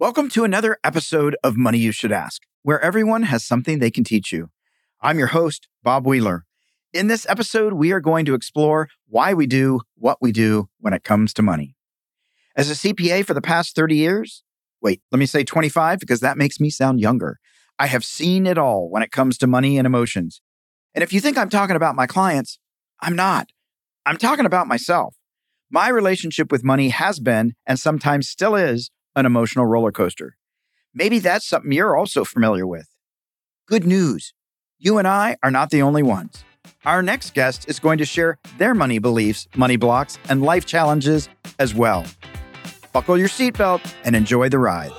Welcome to another episode of Money You Should Ask, where everyone has something they can teach you. I'm your host, Bob Wheeler. In this episode, we are going to explore why we do what we do when it comes to money. As a CPA for the past 30 years, wait, let me say 25 because that makes me sound younger. I have seen it all when it comes to money and emotions. And if you think I'm talking about my clients, I'm not. I'm talking about myself. My relationship with money has been, and sometimes still is, an emotional roller coaster. Maybe that's something you're also familiar with. Good news you and I are not the only ones. Our next guest is going to share their money beliefs, money blocks, and life challenges as well. Buckle your seatbelt and enjoy the ride.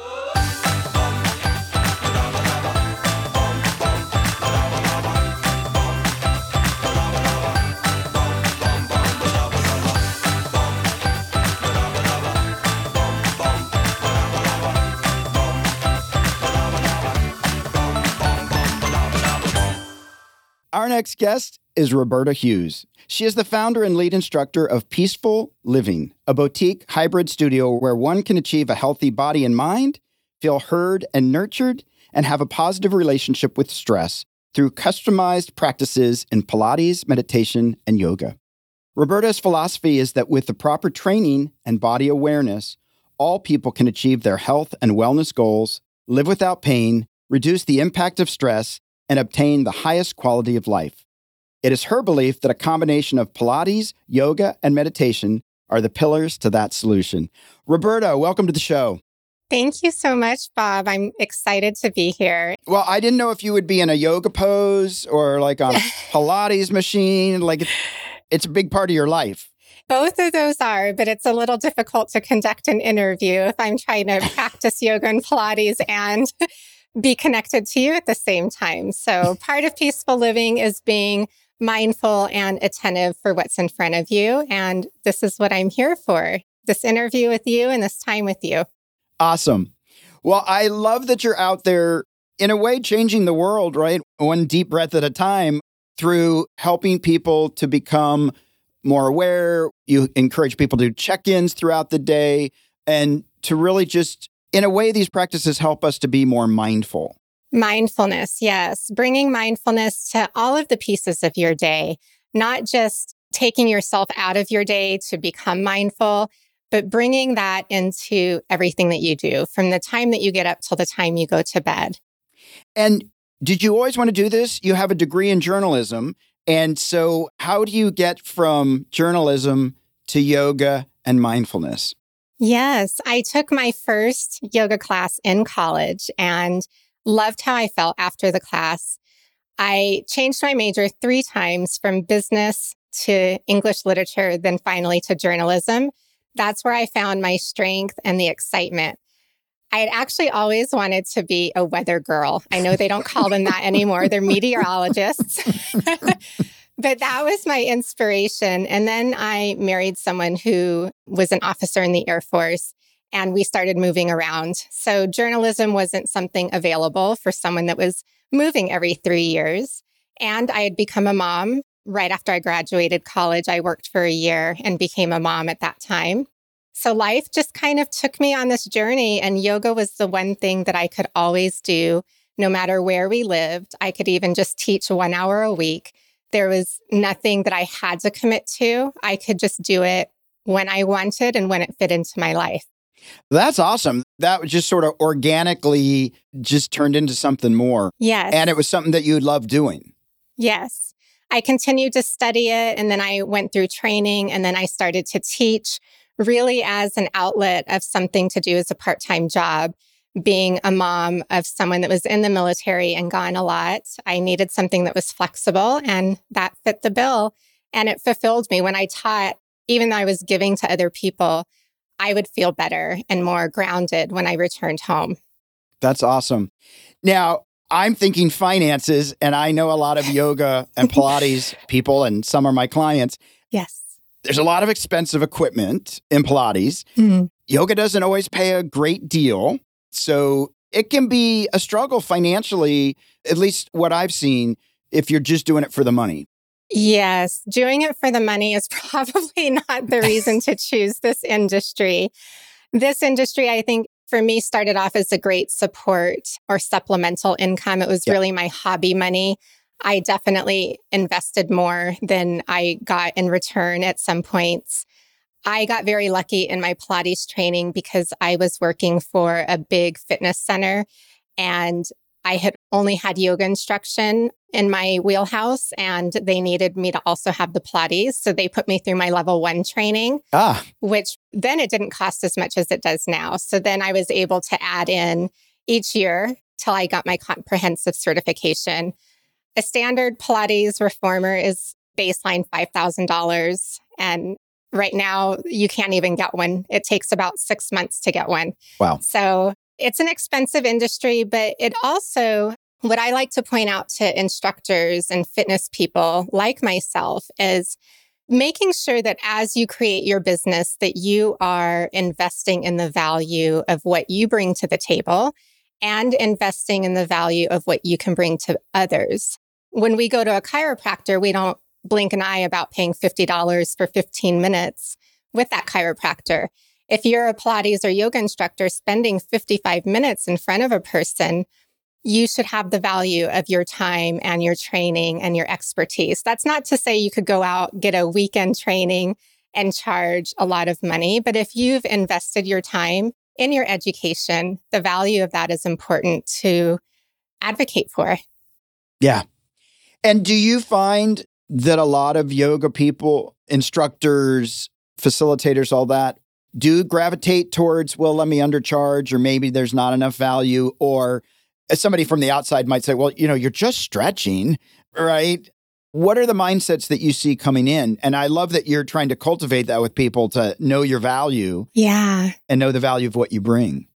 Our next guest is Roberta Hughes. She is the founder and lead instructor of PeaceFull Living, a boutique hybrid studio where one can achieve a healthy body and mind, feel heard and nurtured, and have a positive relationship with stress through customized practices in Pilates, meditation, and yoga. Roberta's philosophy is that with the proper training and body awareness, all people can achieve their health and wellness goals, live without pain, reduce the impact of stress, and obtain the highest quality of life. It is her belief that a combination of Pilates, yoga, and meditation are the pillars to that solution. Roberta, welcome to the show. Thank you so much, Bob. I'm excited to be here. Well, I didn't know if you would be in a yoga pose or like on a Pilates machine. Like it's a big part of your life. Both of those are, but it's a little difficult to conduct an interview if I'm trying to practice yoga and Pilates and be connected to you at the same time. So part of peaceful living is being mindful and attentive for what's in front of you. And this is what I'm here for this interview with you and this time with you. Awesome. Well, I love that you're out there in a way changing the world, right? One deep breath at a time through helping people to become more aware. You encourage people to do check ins throughout the day and to really just in a way, these practices help us to be more mindful. Mindfulness, yes. Bringing mindfulness to all of the pieces of your day, not just taking yourself out of your day to become mindful, but bringing that into everything that you do from the time that you get up till the time you go to bed. And did you always want to do this? You have a degree in journalism. And so, how do you get from journalism to yoga and mindfulness? Yes, I took my first yoga class in college and loved how I felt after the class. I changed my major three times from business to English literature, then finally to journalism. That's where I found my strength and the excitement. I had actually always wanted to be a weather girl. I know they don't call them that anymore, they're meteorologists. But that was my inspiration. And then I married someone who was an officer in the Air Force and we started moving around. So journalism wasn't something available for someone that was moving every three years. And I had become a mom right after I graduated college. I worked for a year and became a mom at that time. So life just kind of took me on this journey, and yoga was the one thing that I could always do no matter where we lived. I could even just teach one hour a week. There was nothing that I had to commit to. I could just do it when I wanted and when it fit into my life. That's awesome. That was just sort of organically just turned into something more. Yes. And it was something that you love doing. Yes. I continued to study it and then I went through training and then I started to teach really as an outlet of something to do as a part time job being a mom of someone that was in the military and gone a lot, I needed something that was flexible and that fit the bill. And it fulfilled me when I taught, even though I was giving to other people, I would feel better and more grounded when I returned home. That's awesome. Now, I'm thinking finances, and I know a lot of yoga and Pilates people, and some are my clients. Yes. There's a lot of expensive equipment in Pilates. Mm-hmm. Yoga doesn't always pay a great deal. So it can be a struggle financially, at least what I've seen, if you're just doing it for the money. Yes, doing it for the money is probably not the reason to choose this industry. This industry, I think, for me started off as a great support or supplemental income. It was really my hobby money. I definitely invested more than I got in return at some points. I got very lucky in my Pilates training because I was working for a big fitness center and I had only had yoga instruction in my wheelhouse and they needed me to also have the Pilates. So they put me through my level one training, ah. which then it didn't cost as much as it does now. So then I was able to add in each year till I got my comprehensive certification. A standard Pilates reformer is baseline $5,000. And right now, you can't even get one. It takes about six months to get one. Wow. So it's an expensive industry, but it also, what I like to point out to instructors and fitness people like myself is making sure that as you create your business that you are investing in the value of what you bring to the table and investing in the value of what you can bring to others. When we go to a chiropractor, we don't blink an eye about paying $50 for 15 minutes with that chiropractor. If you're a Pilates or yoga instructor spending 55 minutes in front of a person, you should have the value of your time and your training and your expertise. That's not to say you could go out, get a weekend training and charge a lot of money. But if you've invested your time in your education, the value of that is important to advocate for. Yeah. And do you find that a lot of yoga people, instructors, facilitators, all that, do gravitate towards, well, let me undercharge, or maybe there's not enough value, or somebody from the outside might say, well, you know, you're just stretching, right? What are the mindsets that you see coming in? And I love that you're trying to cultivate that with people to know your value. Yeah. And know the value of what you bring.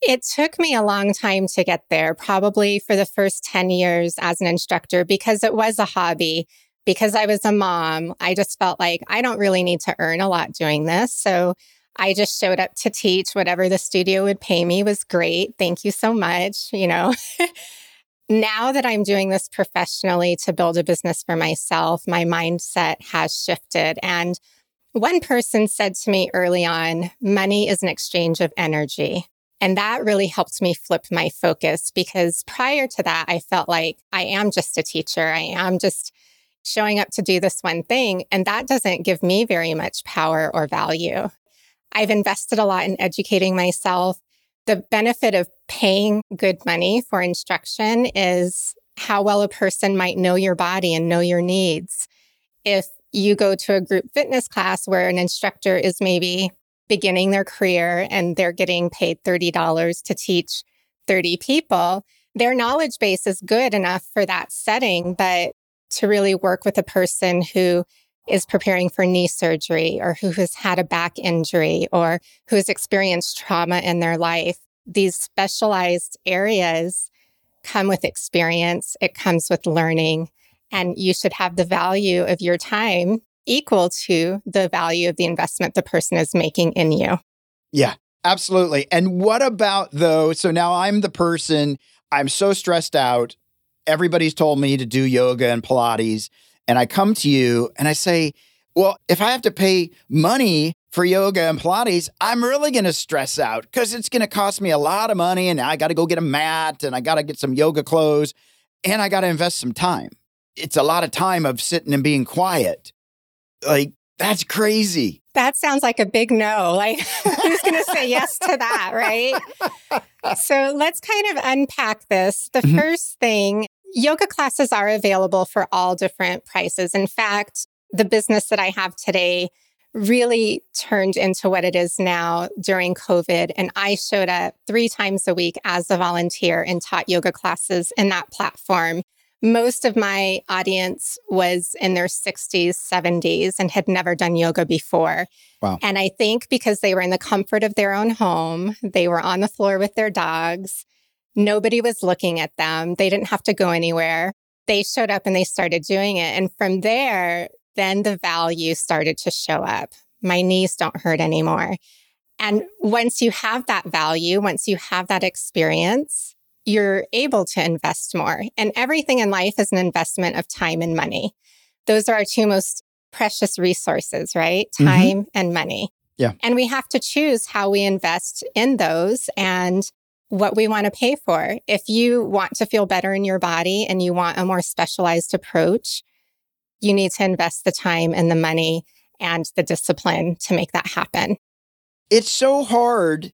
It took me a long time to get there, probably for the first 10 years as an instructor, because it was a hobby. Because I was a mom, I just felt like I don't really need to earn a lot doing this. So I just showed up to teach. Whatever the studio would pay me was great. Thank you so much. You know, now that I'm doing this professionally to build a business for myself, my mindset has shifted. And one person said to me early on, money is an exchange of energy. And that really helped me flip my focus because prior to that, I felt like I am just a teacher. I am just showing up to do this one thing. And that doesn't give me very much power or value. I've invested a lot in educating myself. The benefit of paying good money for instruction is how well a person might know your body and know your needs. If you go to a group fitness class where an instructor is maybe beginning their career and they're getting paid $30 to teach 30 people, their knowledge base is good enough for that setting. But to really work with a person who is preparing for knee surgery or who has had a back injury or who has experienced trauma in their life. These specialized areas come with experience, it comes with learning, and you should have the value of your time equal to the value of the investment the person is making in you. Yeah, absolutely. And what about though? So now I'm the person, I'm so stressed out. Everybody's told me to do yoga and Pilates and I come to you and I say, well, if I have to pay money for yoga and Pilates, I'm really going to stress out because it's going to cost me a lot of money and I got to go get a mat and I got to get some yoga clothes and I got to invest some time. It's a lot of time of sitting and being quiet. Like, that's crazy. That sounds like a big no. Like, who's going to say yes to that, right? so let's kind of unpack this. The mm-hmm. first thing Yoga classes are available for all different prices. In fact, the business that I have today really turned into what it is now during COVID. And I showed up three times a week as a volunteer and taught yoga classes in that platform. Most of my audience was in their 60s, 70s, and had never done yoga before. Wow. And I think because they were in the comfort of their own home, they were on the floor with their dogs, Nobody was looking at them. They didn't have to go anywhere. They showed up and they started doing it. And from there, then the value started to show up. My knees don't hurt anymore. And once you have that value, once you have that experience, you're able to invest more. And everything in life is an investment of time and money. Those are our two most precious resources, right? Mm-hmm. Time mm-hmm. and money. Yeah. And we have to choose how we invest in those and what we want to pay for. If you want to feel better in your body and you want a more specialized approach, you need to invest the time and the money and the discipline to make that happen. It's so hard.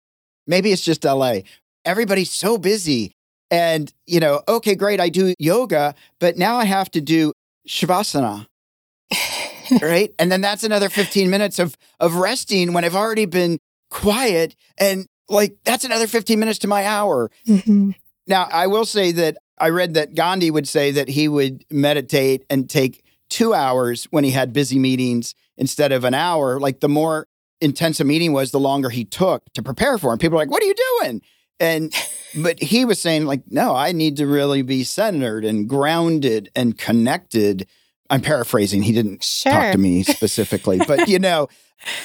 Maybe it's just LA. Everybody's so busy. And, you know, okay, great, I do yoga, but now I have to do Shavasana. right. And then that's another 15 minutes of of resting when I've already been quiet. And like that's another 15 minutes to my hour. Mm-hmm. Now, I will say that I read that Gandhi would say that he would meditate and take two hours when he had busy meetings instead of an hour. Like the more intense a meeting was, the longer he took to prepare for it. People are like, what are you doing? And but he was saying, like, no, I need to really be centered and grounded and connected. I'm paraphrasing. He didn't sure. talk to me specifically, but you know,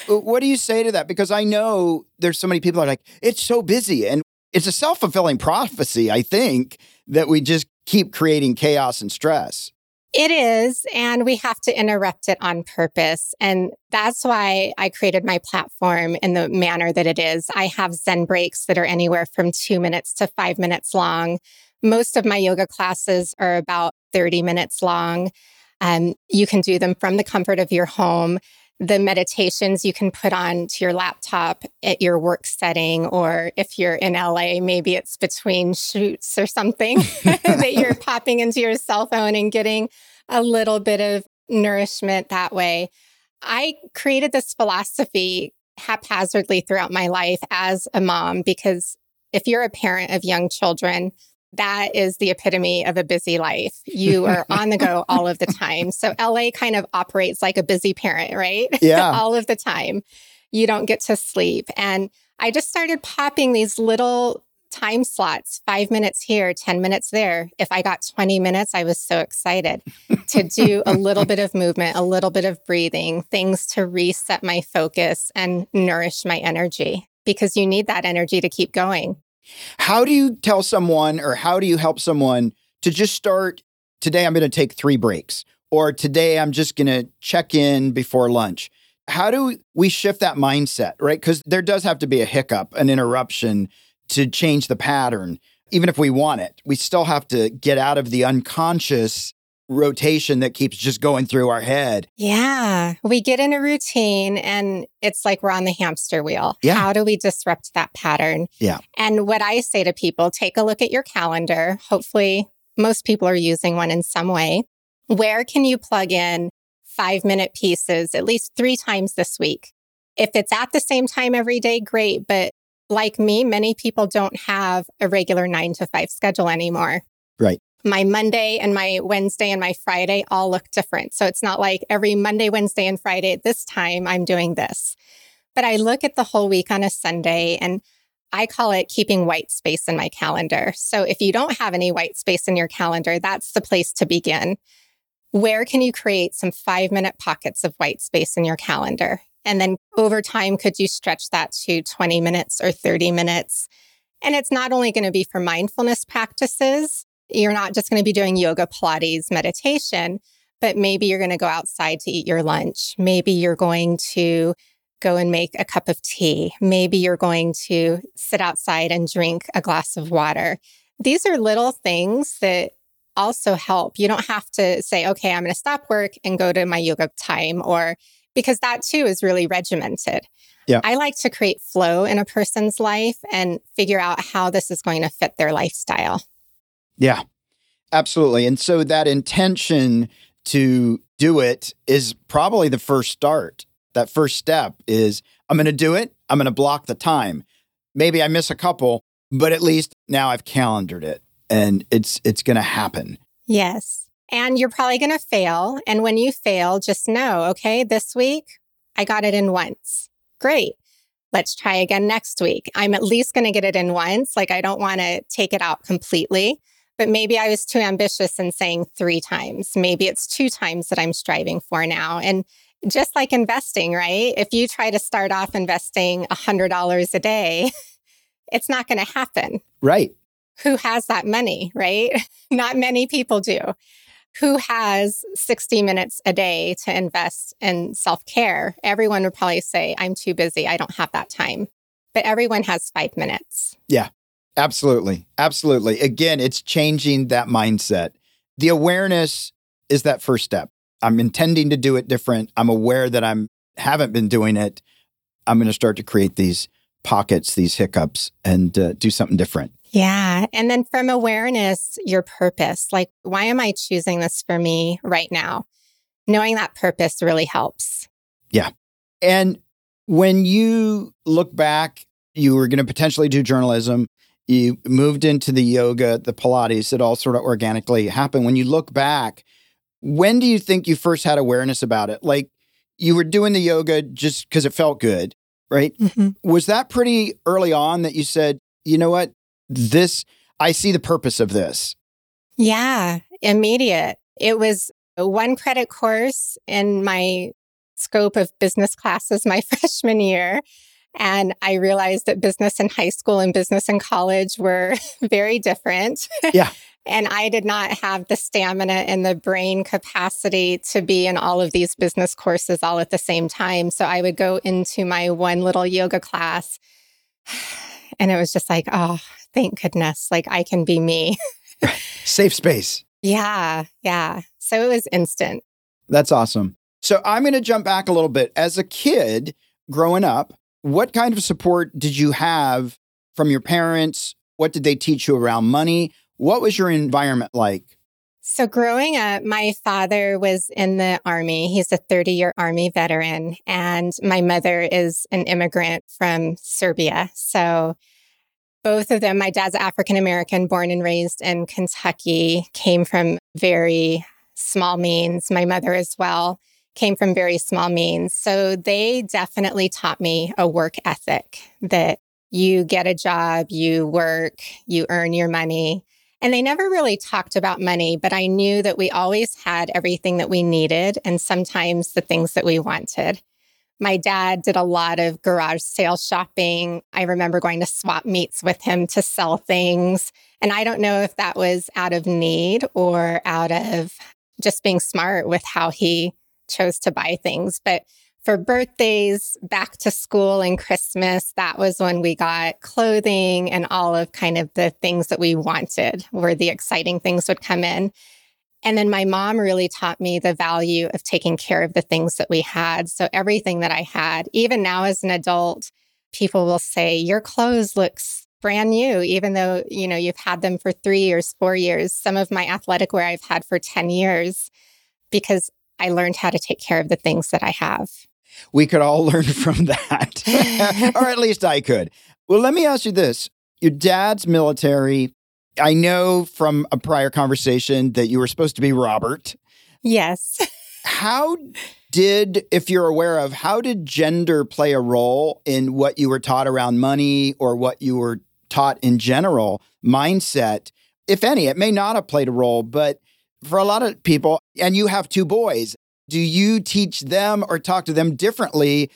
what do you say to that? Because I know there's so many people are like, it's so busy. And it's a self fulfilling prophecy, I think, that we just keep creating chaos and stress. It is. And we have to interrupt it on purpose. And that's why I created my platform in the manner that it is. I have Zen breaks that are anywhere from two minutes to five minutes long. Most of my yoga classes are about 30 minutes long. Um, you can do them from the comfort of your home the meditations you can put on to your laptop at your work setting, or if you're in LA, maybe it's between shoots or something that you're popping into your cell phone and getting a little bit of nourishment that way. I created this philosophy haphazardly throughout my life as a mom because if you're a parent of young children, that is the epitome of a busy life. You are on the go all of the time. So LA kind of operates like a busy parent, right? Yeah. all of the time. You don't get to sleep. And I just started popping these little time slots, five minutes here, 10 minutes there. If I got 20 minutes, I was so excited to do a little bit of movement, a little bit of breathing, things to reset my focus and nourish my energy because you need that energy to keep going. How do you tell someone or how do you help someone to just start today I'm going to take 3 breaks or today I'm just going to check in before lunch? How do we shift that mindset, right? Cuz there does have to be a hiccup, an interruption to change the pattern. Even if we want it, we still have to get out of the unconscious rotation that keeps just going through our head. Yeah. We get in a routine and it's like we're on the hamster wheel. Yeah. How do we disrupt that pattern? Yeah. And what I say to people, take a look at your calendar. Hopefully, most people are using one in some way. Where can you plug in five minute pieces at least three times this week? If it's at the same time every day, great. But like me, many people don't have a regular nine to five schedule anymore. Right my Monday and my Wednesday and my Friday all look different. So it's not like every Monday, Wednesday, and Friday at this time, I'm doing this. But I look at the whole week on a Sunday and I call it keeping white space in my calendar. So if you don't have any white space in your calendar, that's the place to begin. Where can you create some five minute pockets of white space in your calendar? And then over time, could you stretch that to 20 minutes or 30 minutes? And it's not only going to be for mindfulness practices, you're not just going to be doing yoga, Pilates, meditation, but maybe you're going to go outside to eat your lunch. Maybe you're going to go and make a cup of tea. Maybe you're going to sit outside and drink a glass of water. These are little things that also help. You don't have to say, okay, I'm going to stop work and go to my yoga time, or because that too is really regimented. Yeah. I like to create flow in a person's life and figure out how this is going to fit their lifestyle. Yeah, absolutely. And so that intention to do it is probably the first start. That first step is I'm going to do it. I'm going to block the time. Maybe I miss a couple, but at least now I've calendared it and it's it's going to happen. Yes. And you're probably going to fail. And when you fail, just know, okay, this week I got it in once. Great. Let's try again next week. I'm at least going to get it in once. Like I don't want to take it out completely. But maybe I was too ambitious in saying three times. Maybe it's two times that I'm striving for now. And just like investing, right? If you try to start off investing $100 a day, it's not going to happen. Right. Who has that money, right? not many people do. who has 60 minutes a day to invest in self care? Everyone would probably say, I'm too busy. I don't have that time. But everyone has five minutes. Yeah, absolutely. Absolutely. Again, it's changing that mindset. The awareness is that first step. I'm intending to do it different. I'm aware that I'm haven't been doing it. I'm going to start to create these pockets, these hiccups, and uh, do something different. Yeah. And then from awareness, your purpose like, why am I choosing this for me right now? Knowing that purpose really helps. Yeah. And when you look back, you were going to potentially do journalism. You moved into the yoga, the Pilates, it all sort of organically happened. When you look back, when do you think you first had awareness about it? Like you were doing the yoga just because it felt good, right? Mm-hmm. Was that pretty early on that you said, you know what? This, I see the purpose of this. Yeah, immediate. It was a one credit course in my scope of business classes my freshman year. And I realized that business in high school and business in college were very different. Yeah. and I did not have the stamina and the brain capacity to be in all of these business courses all at the same time. So I would go into my one little yoga class and it was just like, oh, thank goodness. Like I can be me. Safe space. Yeah. Yeah. So it was instant. That's awesome. So I'm going to jump back a little bit. As a kid growing up, what kind of support did you have from your parents? What did they teach you around money? What was your environment like? So, growing up, my father was in the Army. He's a 30 year Army veteran, and my mother is an immigrant from Serbia. So, both of them, my dad's African American, born and raised in Kentucky, came from very small means. My mother as well came from very small means. So they definitely taught me a work ethic that you get a job, you work, you earn your money. And they never really talked about money, but I knew that we always had everything that we needed and sometimes the things that we wanted. My dad did a lot of garage sale shopping. I remember going to swap meets with him to sell things. And I don't know if that was out of need or out of just being smart with how he chose to buy things. But for birthdays, back to school, and Christmas, that was when we got clothing and all of kind of the things that we wanted, where the exciting things would come in. And then my mom really taught me the value of taking care of the things that we had. So everything that I had, even now as an adult, people will say, Your clothes looks brand new, even though, you know, you've had them for three years, four years. Some of my athletic wear I've had for 10 years because I learned how to take care of the things that I have. We could all learn from that, or at least I could. Well, let me ask you this your dad's military. I know from a prior conversation that you were supposed to be Robert. Yes. how did, if you're aware of, how did gender play a role in what you were taught around money or what you were taught in general mindset? If any, it may not have played a role, but for a lot of people, and you have two boys, do you teach them or talk to them differently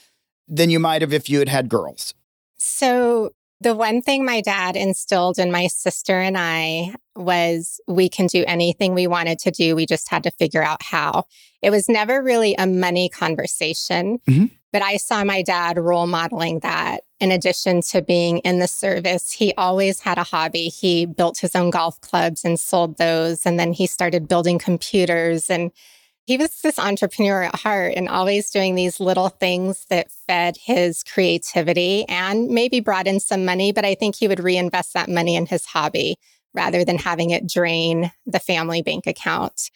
than you might have if you had had girls? So, the one thing my dad instilled in my sister and I was we can do anything we wanted to do. We just had to figure out how. It was never really a money conversation, mm-hmm. but I saw my dad role modeling that. In addition to being in the service, he always had a hobby. He built his own golf clubs and sold those. And then he started building computers and he was this entrepreneur at heart and always doing these little things that fed his creativity and maybe brought in some money, but I think he would reinvest that money in his hobby rather than having it drain the family bank account.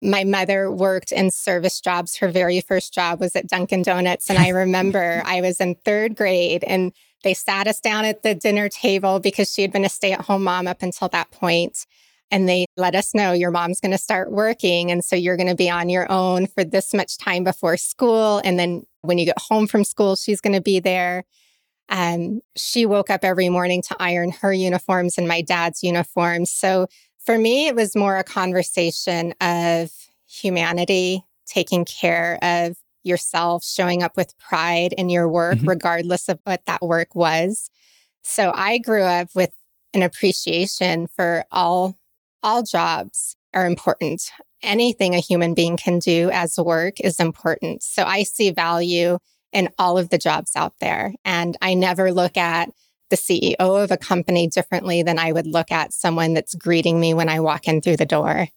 My mother worked in service jobs. Her very first job was at Dunkin' Donuts. And I remember I was in third grade and they sat us down at the dinner table because she had been a stay at home mom up until that point and they let us know your mom's going to start working. And so you're going to be on your own for this much time before school. And then when you get home from school, she's going to be there. Um, she woke up every morning to iron her uniforms and my dad's uniforms. So for me, it was more a conversation of humanity, taking care of yourself, showing up with pride in your work, mm-hmm. regardless of what that work was. So I grew up with an appreciation for all all jobs are important. anything a human being can do as work is important. So I see value in all of the jobs out there. And I never look at the CEO of a company differently than I would look at someone that's greeting me when I walk in through the door.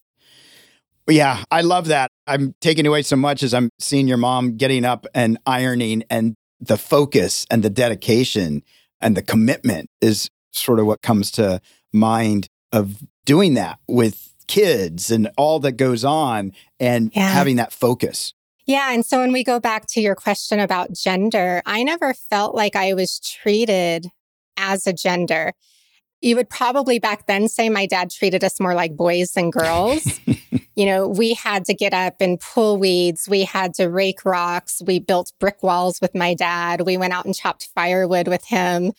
Yeah, I love that. I'm taking away so much as I'm seeing your mom getting up and ironing and the focus and the dedication and the commitment is sort of what comes to mind of doing that with kids and all that goes on and yeah. having that focus. Yeah. And so when we go back to your question about gender, I never felt like I was treated as a gender. You would probably back then say my dad treated us more like boys than girls. you know, we had to get up and pull weeds. We had to rake rocks. We built brick walls with my dad. We went out and chopped firewood with him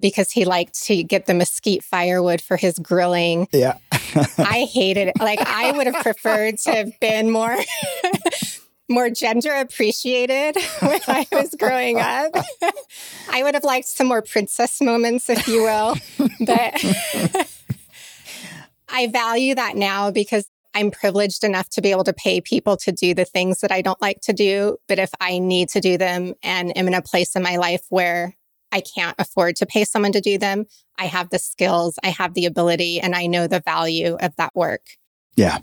because he liked to get the mesquite firewood for his grilling. Yeah. I hated it. Like I would have preferred to have been more more gender appreciated when I was growing up. I would have liked some more princess moments, if you will. But I value that now because I'm privileged enough to be able to pay people to do the things that I don't like to do. But if I need to do them and am in a place in my life where I can't afford to pay someone to do them, I have the skills, I have the ability, and I know the value of that work. Yeah.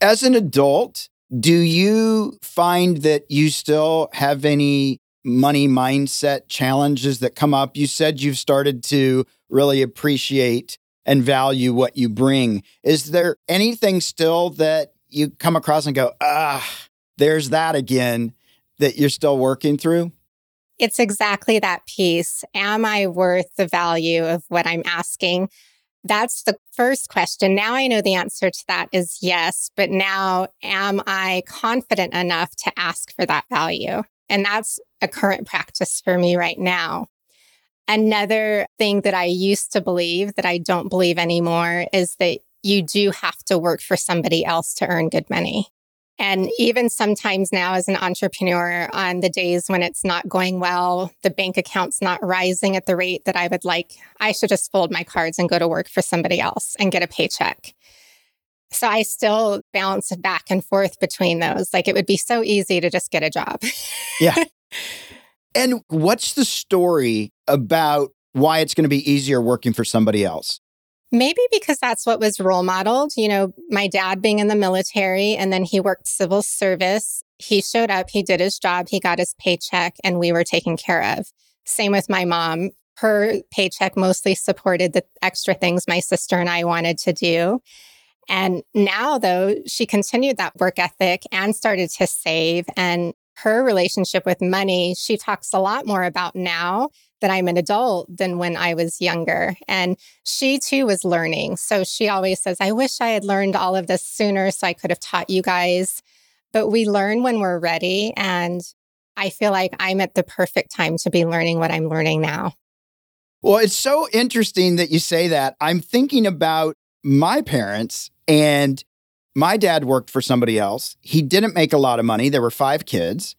As an adult, do you find that you still have any money mindset challenges that come up? You said you've started to really appreciate and value what you bring. Is there anything still that you come across and go, ah, there's that again that you're still working through? It's exactly that piece. Am I worth the value of what I'm asking? That's the first question. Now I know the answer to that is yes, but now am I confident enough to ask for that value? And that's a current practice for me right now. Another thing that I used to believe that I don't believe anymore is that you do have to work for somebody else to earn good money. And even sometimes now, as an entrepreneur, on the days when it's not going well, the bank account's not rising at the rate that I would like, I should just fold my cards and go to work for somebody else and get a paycheck. So I still bounce back and forth between those. Like it would be so easy to just get a job. yeah. And what's the story about why it's going to be easier working for somebody else? Maybe because that's what was role modeled. You know, my dad being in the military and then he worked civil service. He showed up, he did his job, he got his paycheck, and we were taken care of. Same with my mom. Her paycheck mostly supported the extra things my sister and I wanted to do. And now, though, she continued that work ethic and started to save. And her relationship with money, she talks a lot more about now that I'm an adult than when I was younger. And she too was learning. So she always says, I wish I had learned all of this sooner so I could have taught you guys. But we learn when we're ready. And I feel like I'm at the perfect time to be learning what I'm learning now. Well, it's so interesting that you say that. I'm thinking about my parents, and my dad worked for somebody else. He didn't make a lot of money. There were five kids.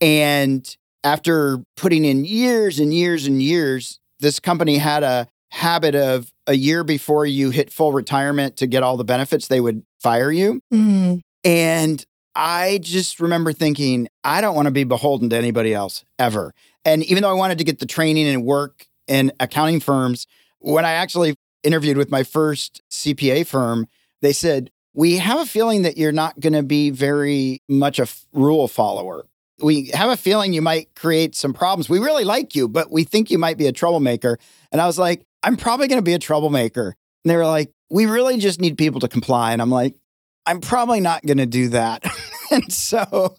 And after putting in years and years and years, this company had a habit of a year before you hit full retirement to get all the benefits, they would fire you. Mm. And I just remember thinking, I don't want to be beholden to anybody else ever. And even though I wanted to get the training and work in accounting firms, when I actually interviewed with my first CPA firm, they said, We have a feeling that you're not going to be very much a f- rule follower we have a feeling you might create some problems. We really like you, but we think you might be a troublemaker. And I was like, I'm probably going to be a troublemaker. And they were like, we really just need people to comply. And I'm like, I'm probably not going to do that. and so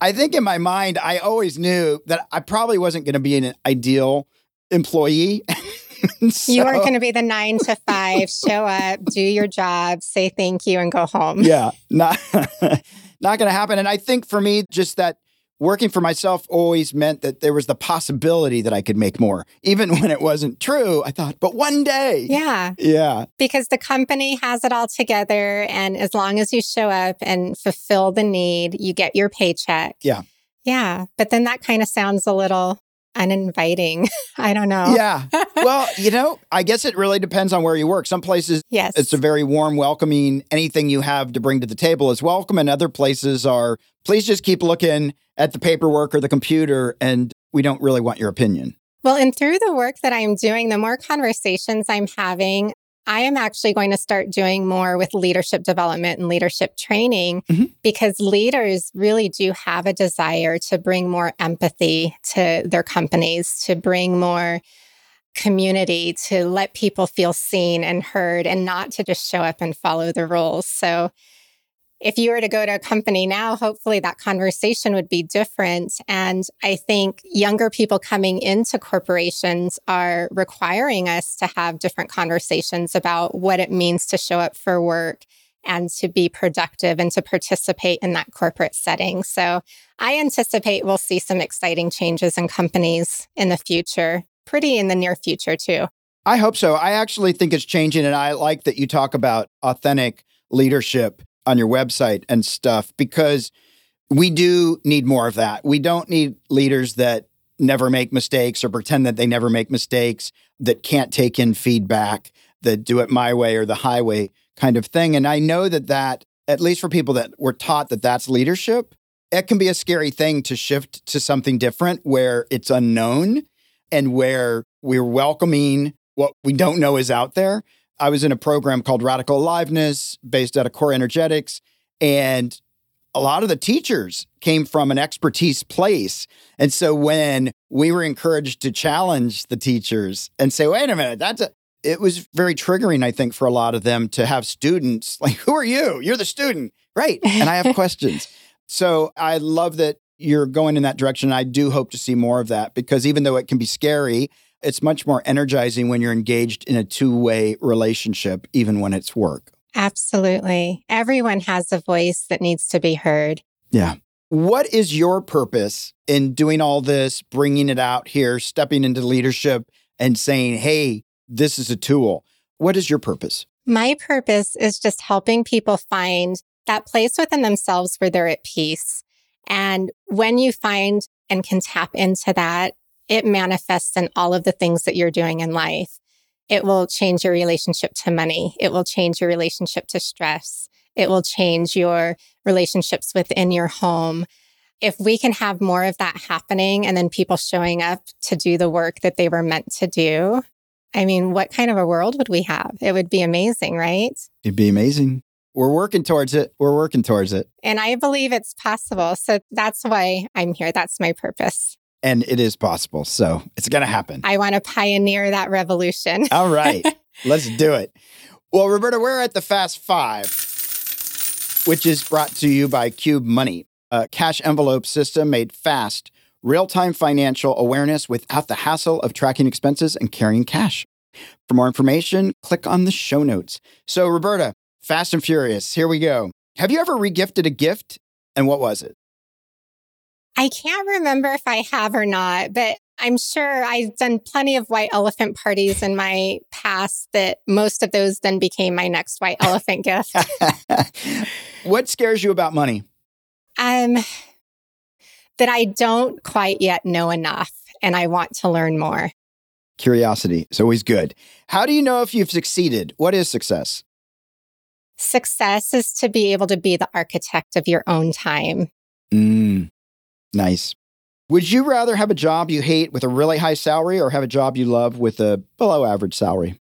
I think in my mind, I always knew that I probably wasn't going to be an ideal employee. so, you aren't going to be the nine to five, show up, do your job, say thank you, and go home. Yeah, not, not going to happen. And I think for me, just that working for myself always meant that there was the possibility that I could make more. Even when it wasn't true, I thought, but one day. Yeah. Yeah. Because the company has it all together. And as long as you show up and fulfill the need, you get your paycheck. Yeah. Yeah. But then that kind of sounds a little uninviting. I don't know. Yeah. Well, you know, I guess it really depends on where you work. Some places yes. it's a very warm, welcoming, anything you have to bring to the table is welcome. And other places are, please just keep looking at the paperwork or the computer and we don't really want your opinion. Well, and through the work that I'm doing, the more conversations I'm having, I am actually going to start doing more with leadership development and leadership training mm-hmm. because leaders really do have a desire to bring more empathy to their companies, to bring more community, to let people feel seen and heard and not to just show up and follow the rules. So if you were to go to a company now, hopefully that conversation would be different. And I think younger people coming into corporations are requiring us to have different conversations about what it means to show up for work and to be productive and to participate in that corporate setting. So I anticipate we'll see some exciting changes in companies in the future, pretty in the near future, too. I hope so. I actually think it's changing. And I like that you talk about authentic leadership on your website and stuff because we do need more of that. We don't need leaders that never make mistakes or pretend that they never make mistakes, that can't take in feedback, that do it my way or the highway kind of thing. And I know that that, at least for people that were taught that that's leadership, it can be a scary thing to shift to something different where it's unknown and where we're welcoming what we don't know is out there. I was in a program called Radical Aliveness based out of Core Energetics. And a lot of the teachers came from an expertise place. And so when we were encouraged to challenge the teachers and say, wait a minute, that's a, it was very triggering, I think, for a lot of them to have students like, who are you? You're the student. Right. And I have questions. So I love that you're going in that direction. I do hope to see more of that because even though it can be scary, it's much more energizing when you're engaged in a two way relationship, even when it's work. Absolutely. Everyone has a voice that needs to be heard. Yeah. What is your purpose in doing all this, bringing it out here, stepping into leadership and saying, hey, this is a tool? What is your purpose? My purpose is just helping people find that place within themselves where they're at peace. And when you find and can tap into that, it manifests in all of the things that you're doing in life. It will change your relationship to money. It will change your relationship to stress. It will change your relationships within your home. If we can have more of that happening and then people showing up to do the work that they were meant to do, I mean, what kind of a world would we have? It would be amazing, right? It'd be amazing. We're working towards it. We're working towards it. And I believe it's possible. So that's why I'm here. That's my purpose and it is possible. So it's going to happen. I want to pioneer that revolution. All right, let's do it. Well, Roberta, we're at the Fast Five, which is brought to you by Qube Money, a cash envelope system made fast, real time financial awareness without the hassle of tracking expenses and carrying cash. For more information, click on the show notes. So, Roberta, Fast and Furious, here we go. Have you ever regifted a gift? And what was it? I can't remember if I have or not, but I'm sure I've done plenty of white elephant parties in my past that most of those then became my next white elephant gift. what scares you about money? Um that I don't quite yet know enough and I want to learn more. Curiosity is always good. How do you know if you've succeeded? What is success? Success is to be able to be the architect of your own time. Mm. Nice. Would you rather have a job you hate with a really high salary or have a job you love with a below average salary?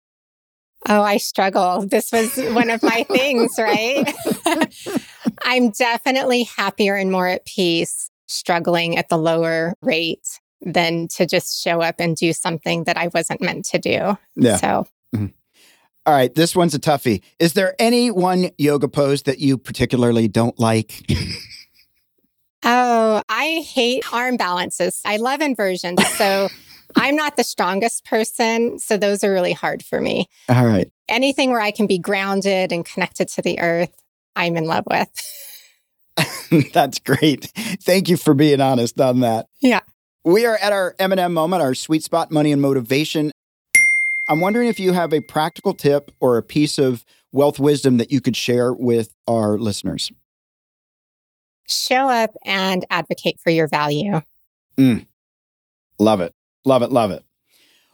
Oh, I struggle. This was one of my things, right? I'm definitely happier and more at peace struggling at the lower rate than to just show up and do something that I wasn't meant to do. Yeah. So, mm-hmm. All right, this one's a toughie. Is there any one yoga pose that you particularly don't like? Oh, I hate arm balances. I love inversions. So I'm not the strongest person. So those are really hard for me. All right. Anything where I can be grounded and connected to the earth, I'm in love with. That's great. Thank you for being honest on that. Yeah. We are at our M&M moment, our sweet spot, money and motivation. I'm wondering if you have a practical tip or a piece of wealth wisdom that you could share with our listeners show up and advocate for your value. Mm, love it. Love it. Love it.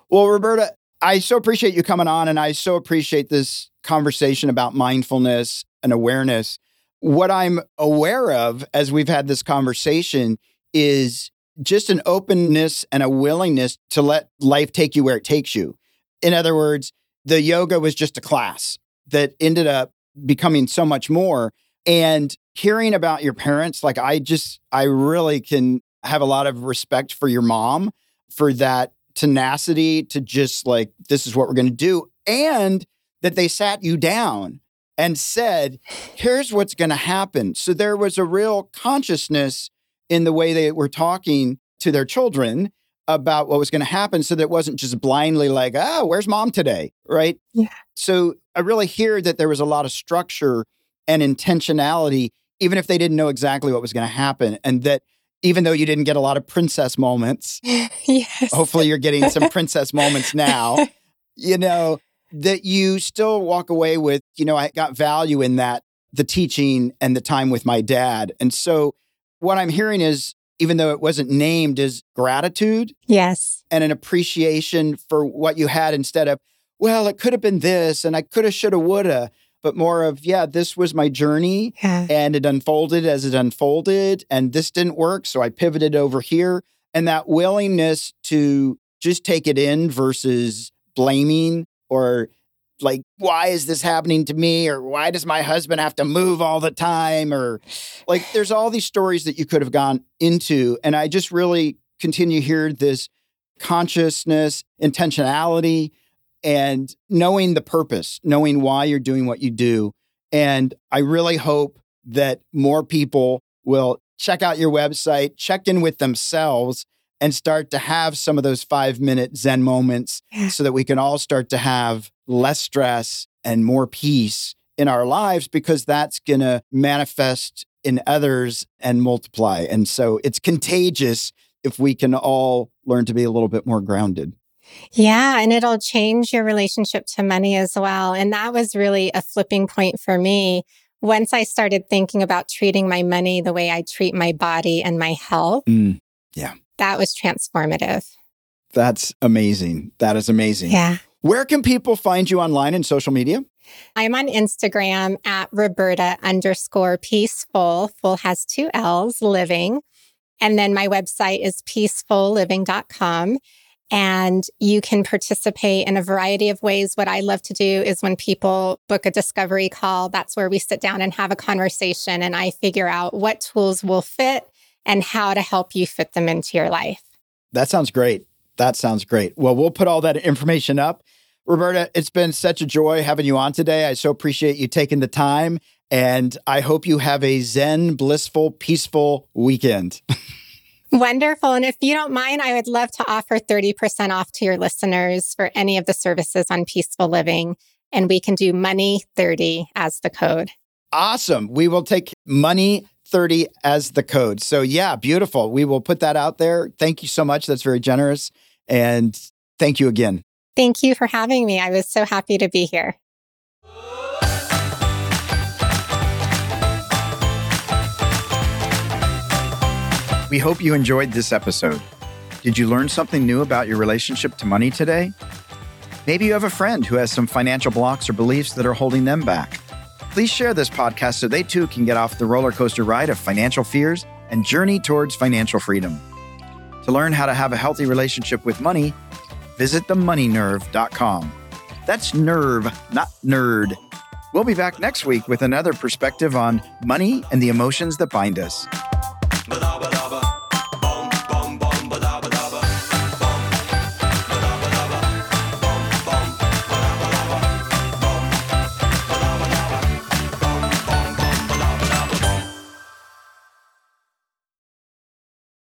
Well, Roberta, I so appreciate you coming on and I so appreciate this conversation about mindfulness and awareness. What I'm aware of as we've had this conversation is just an openness and a willingness to let life take you where it takes you. In other words, the yoga was just a class that ended up becoming so much more. And hearing about your parents, like I just, I really can have a lot of respect for your mom for that tenacity to just like, this is what we're going to do. And that they sat you down and said, here's what's going to happen. So there was a real consciousness in the way they were talking to their children about what was going to happen so that it wasn't just blindly like, oh, where's mom today? Right. Yeah. So I really hear that there was a lot of structure and intentionality, even if they didn't know exactly what was going to happen. And that even though you didn't get a lot of princess moments, yes. hopefully you're getting some princess moments now, you know, that you still walk away with, you know, I got value in that, the teaching and the time with my dad. And so what I'm hearing is, even though it wasn't named, is gratitude Yes. and an appreciation for what you had instead of, well, it could have been this and I could have, should have, would have, but more of, yeah, this was my journey Yeah. and it unfolded as it unfolded and this didn't work. So I pivoted over here. And that willingness to just take it in versus blaming or like, why is this happening to me? Or why does my husband have to move all the time? Or like, there's all these stories that you could have gone into. And I just really continue hear this consciousness, intentionality, and knowing the purpose, knowing why you're doing what you do. And I really hope that more people will check out your website, check in with themselves, and start to have some of those five minute Zen moments so that we can all start to have less stress and more peace in our lives because that's going to manifest in others and multiply. And so it's contagious if we can all learn to be a little bit more grounded. Yeah. And it'll change your relationship to money as well. And that was really a flipping point for me. Once I started thinking about treating my money the way I treat my body and my health, Mm, that was transformative. that's amazing. That is amazing. Yeah. Where can people find you online and social media? I'm on Instagram at Roberta underscore peaceful. Full has two L's living. And then my website is peacefullliving.com. And you can participate in a variety of ways. What I love to do is when people book a discovery call, that's where we sit down and have a conversation and I figure out what tools will fit and how to help you fit them into your life. That sounds great. That sounds great. Well, we'll put all that information up. Roberta, it's been such a joy having you on today. I so appreciate you taking the time. And I hope you have a Zen, blissful, peaceful weekend. Wonderful. And if you don't mind, I would love to offer 30% off to your listeners for any of the services on PeaceFull Living. And we can do money 30 as the code. awesome. We will take money 30 as the code. So, yeah, beautiful. We will put that out there. Thank you so much. That's very generous. And thank you again. Thank you for having me. I was so happy to be here. We hope you enjoyed this episode. Did you learn something new about your relationship to money today? Maybe you have a friend who has some financial blocks or beliefs that are holding them back. Please share this podcast so they too can get off the roller coaster ride of financial fears and journey towards financial freedom. To learn how to have a healthy relationship with money, visit themoneynerve.com. That's nerve, not nerd. We'll be back next week with another perspective on money and the emotions that bind us. Ba-da-ba-da-ba.